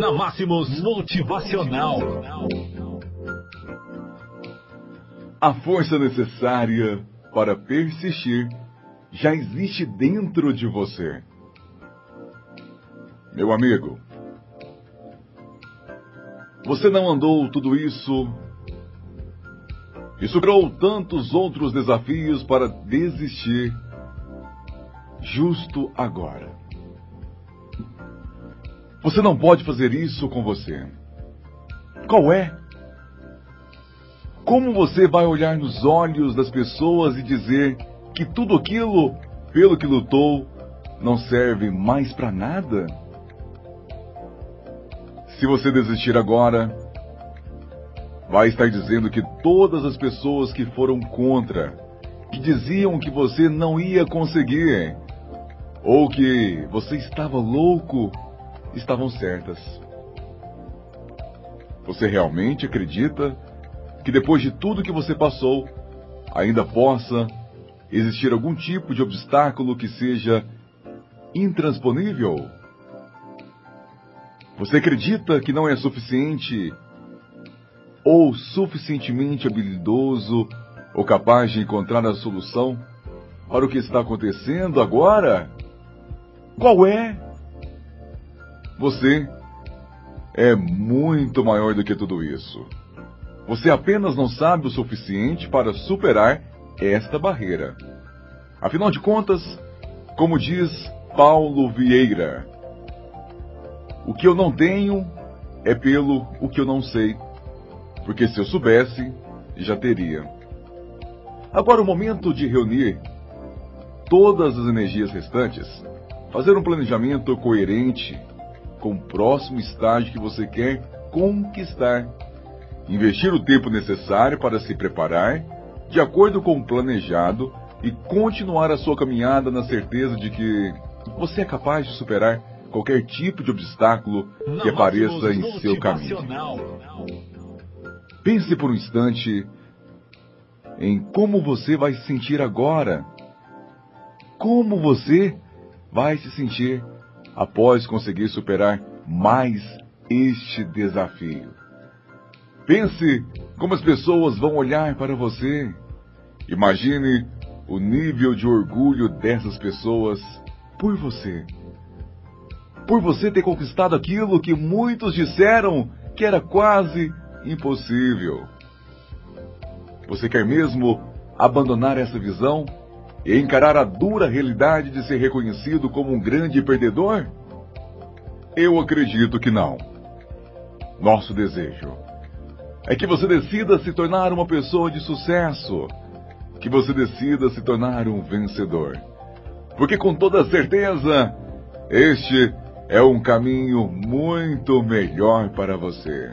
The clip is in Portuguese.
na Máximos Motivacional. A força necessária para persistir já existe dentro de você. Meu amigo, você não andou tudo isso e superou tantos outros desafios para desistir justo agora. Você não pode fazer isso com você. Qual é? Como você vai olhar nos olhos das pessoas e dizer que tudo aquilo pelo que lutou não serve mais para nada? Se você desistir agora, vai estar dizendo que todas as pessoas que foram contra, que diziam que você não ia conseguir, ou que você estava louco, estavam certas. Você realmente acredita que depois de tudo que você passou, ainda possa existir algum tipo de obstáculo que seja intransponível? Você acredita que não é suficiente ou suficientemente habilidoso ou capaz de encontrar a solução para o que está acontecendo agora? Qual é? Você é muito maior do que tudo isso. Você apenas não sabe o suficiente para superar esta barreira. Afinal de contas, como diz Paulo Vieira, o que eu não tenho é pelo o que eu não sei, porque se eu soubesse, já teria. Agora o momento de reunir todas as energias restantes, fazer um planejamento coerente com o próximo estágio que você quer conquistar, investir o tempo necessário para se preparar de acordo com o planejado e continuar a sua caminhada na certeza de que você é capaz de superar qualquer tipo de obstáculo que apareça em seu caminho. Pense por um instante em como você vai se sentir agora. Como você vai se sentir após conseguir superar mais este desafio. Pense como as pessoas vão olhar para você. Imagine o nível de orgulho dessas pessoas por você por você ter conquistado aquilo que muitos disseram que era quase impossível. Você quer mesmo abandonar essa visão e encarar a dura realidade de ser reconhecido como um grande perdedor? Eu acredito que não. Nosso desejo é que você decida se tornar uma pessoa de sucesso, que você decida se tornar um vencedor. Porque com toda certeza, este é um caminho muito melhor para você.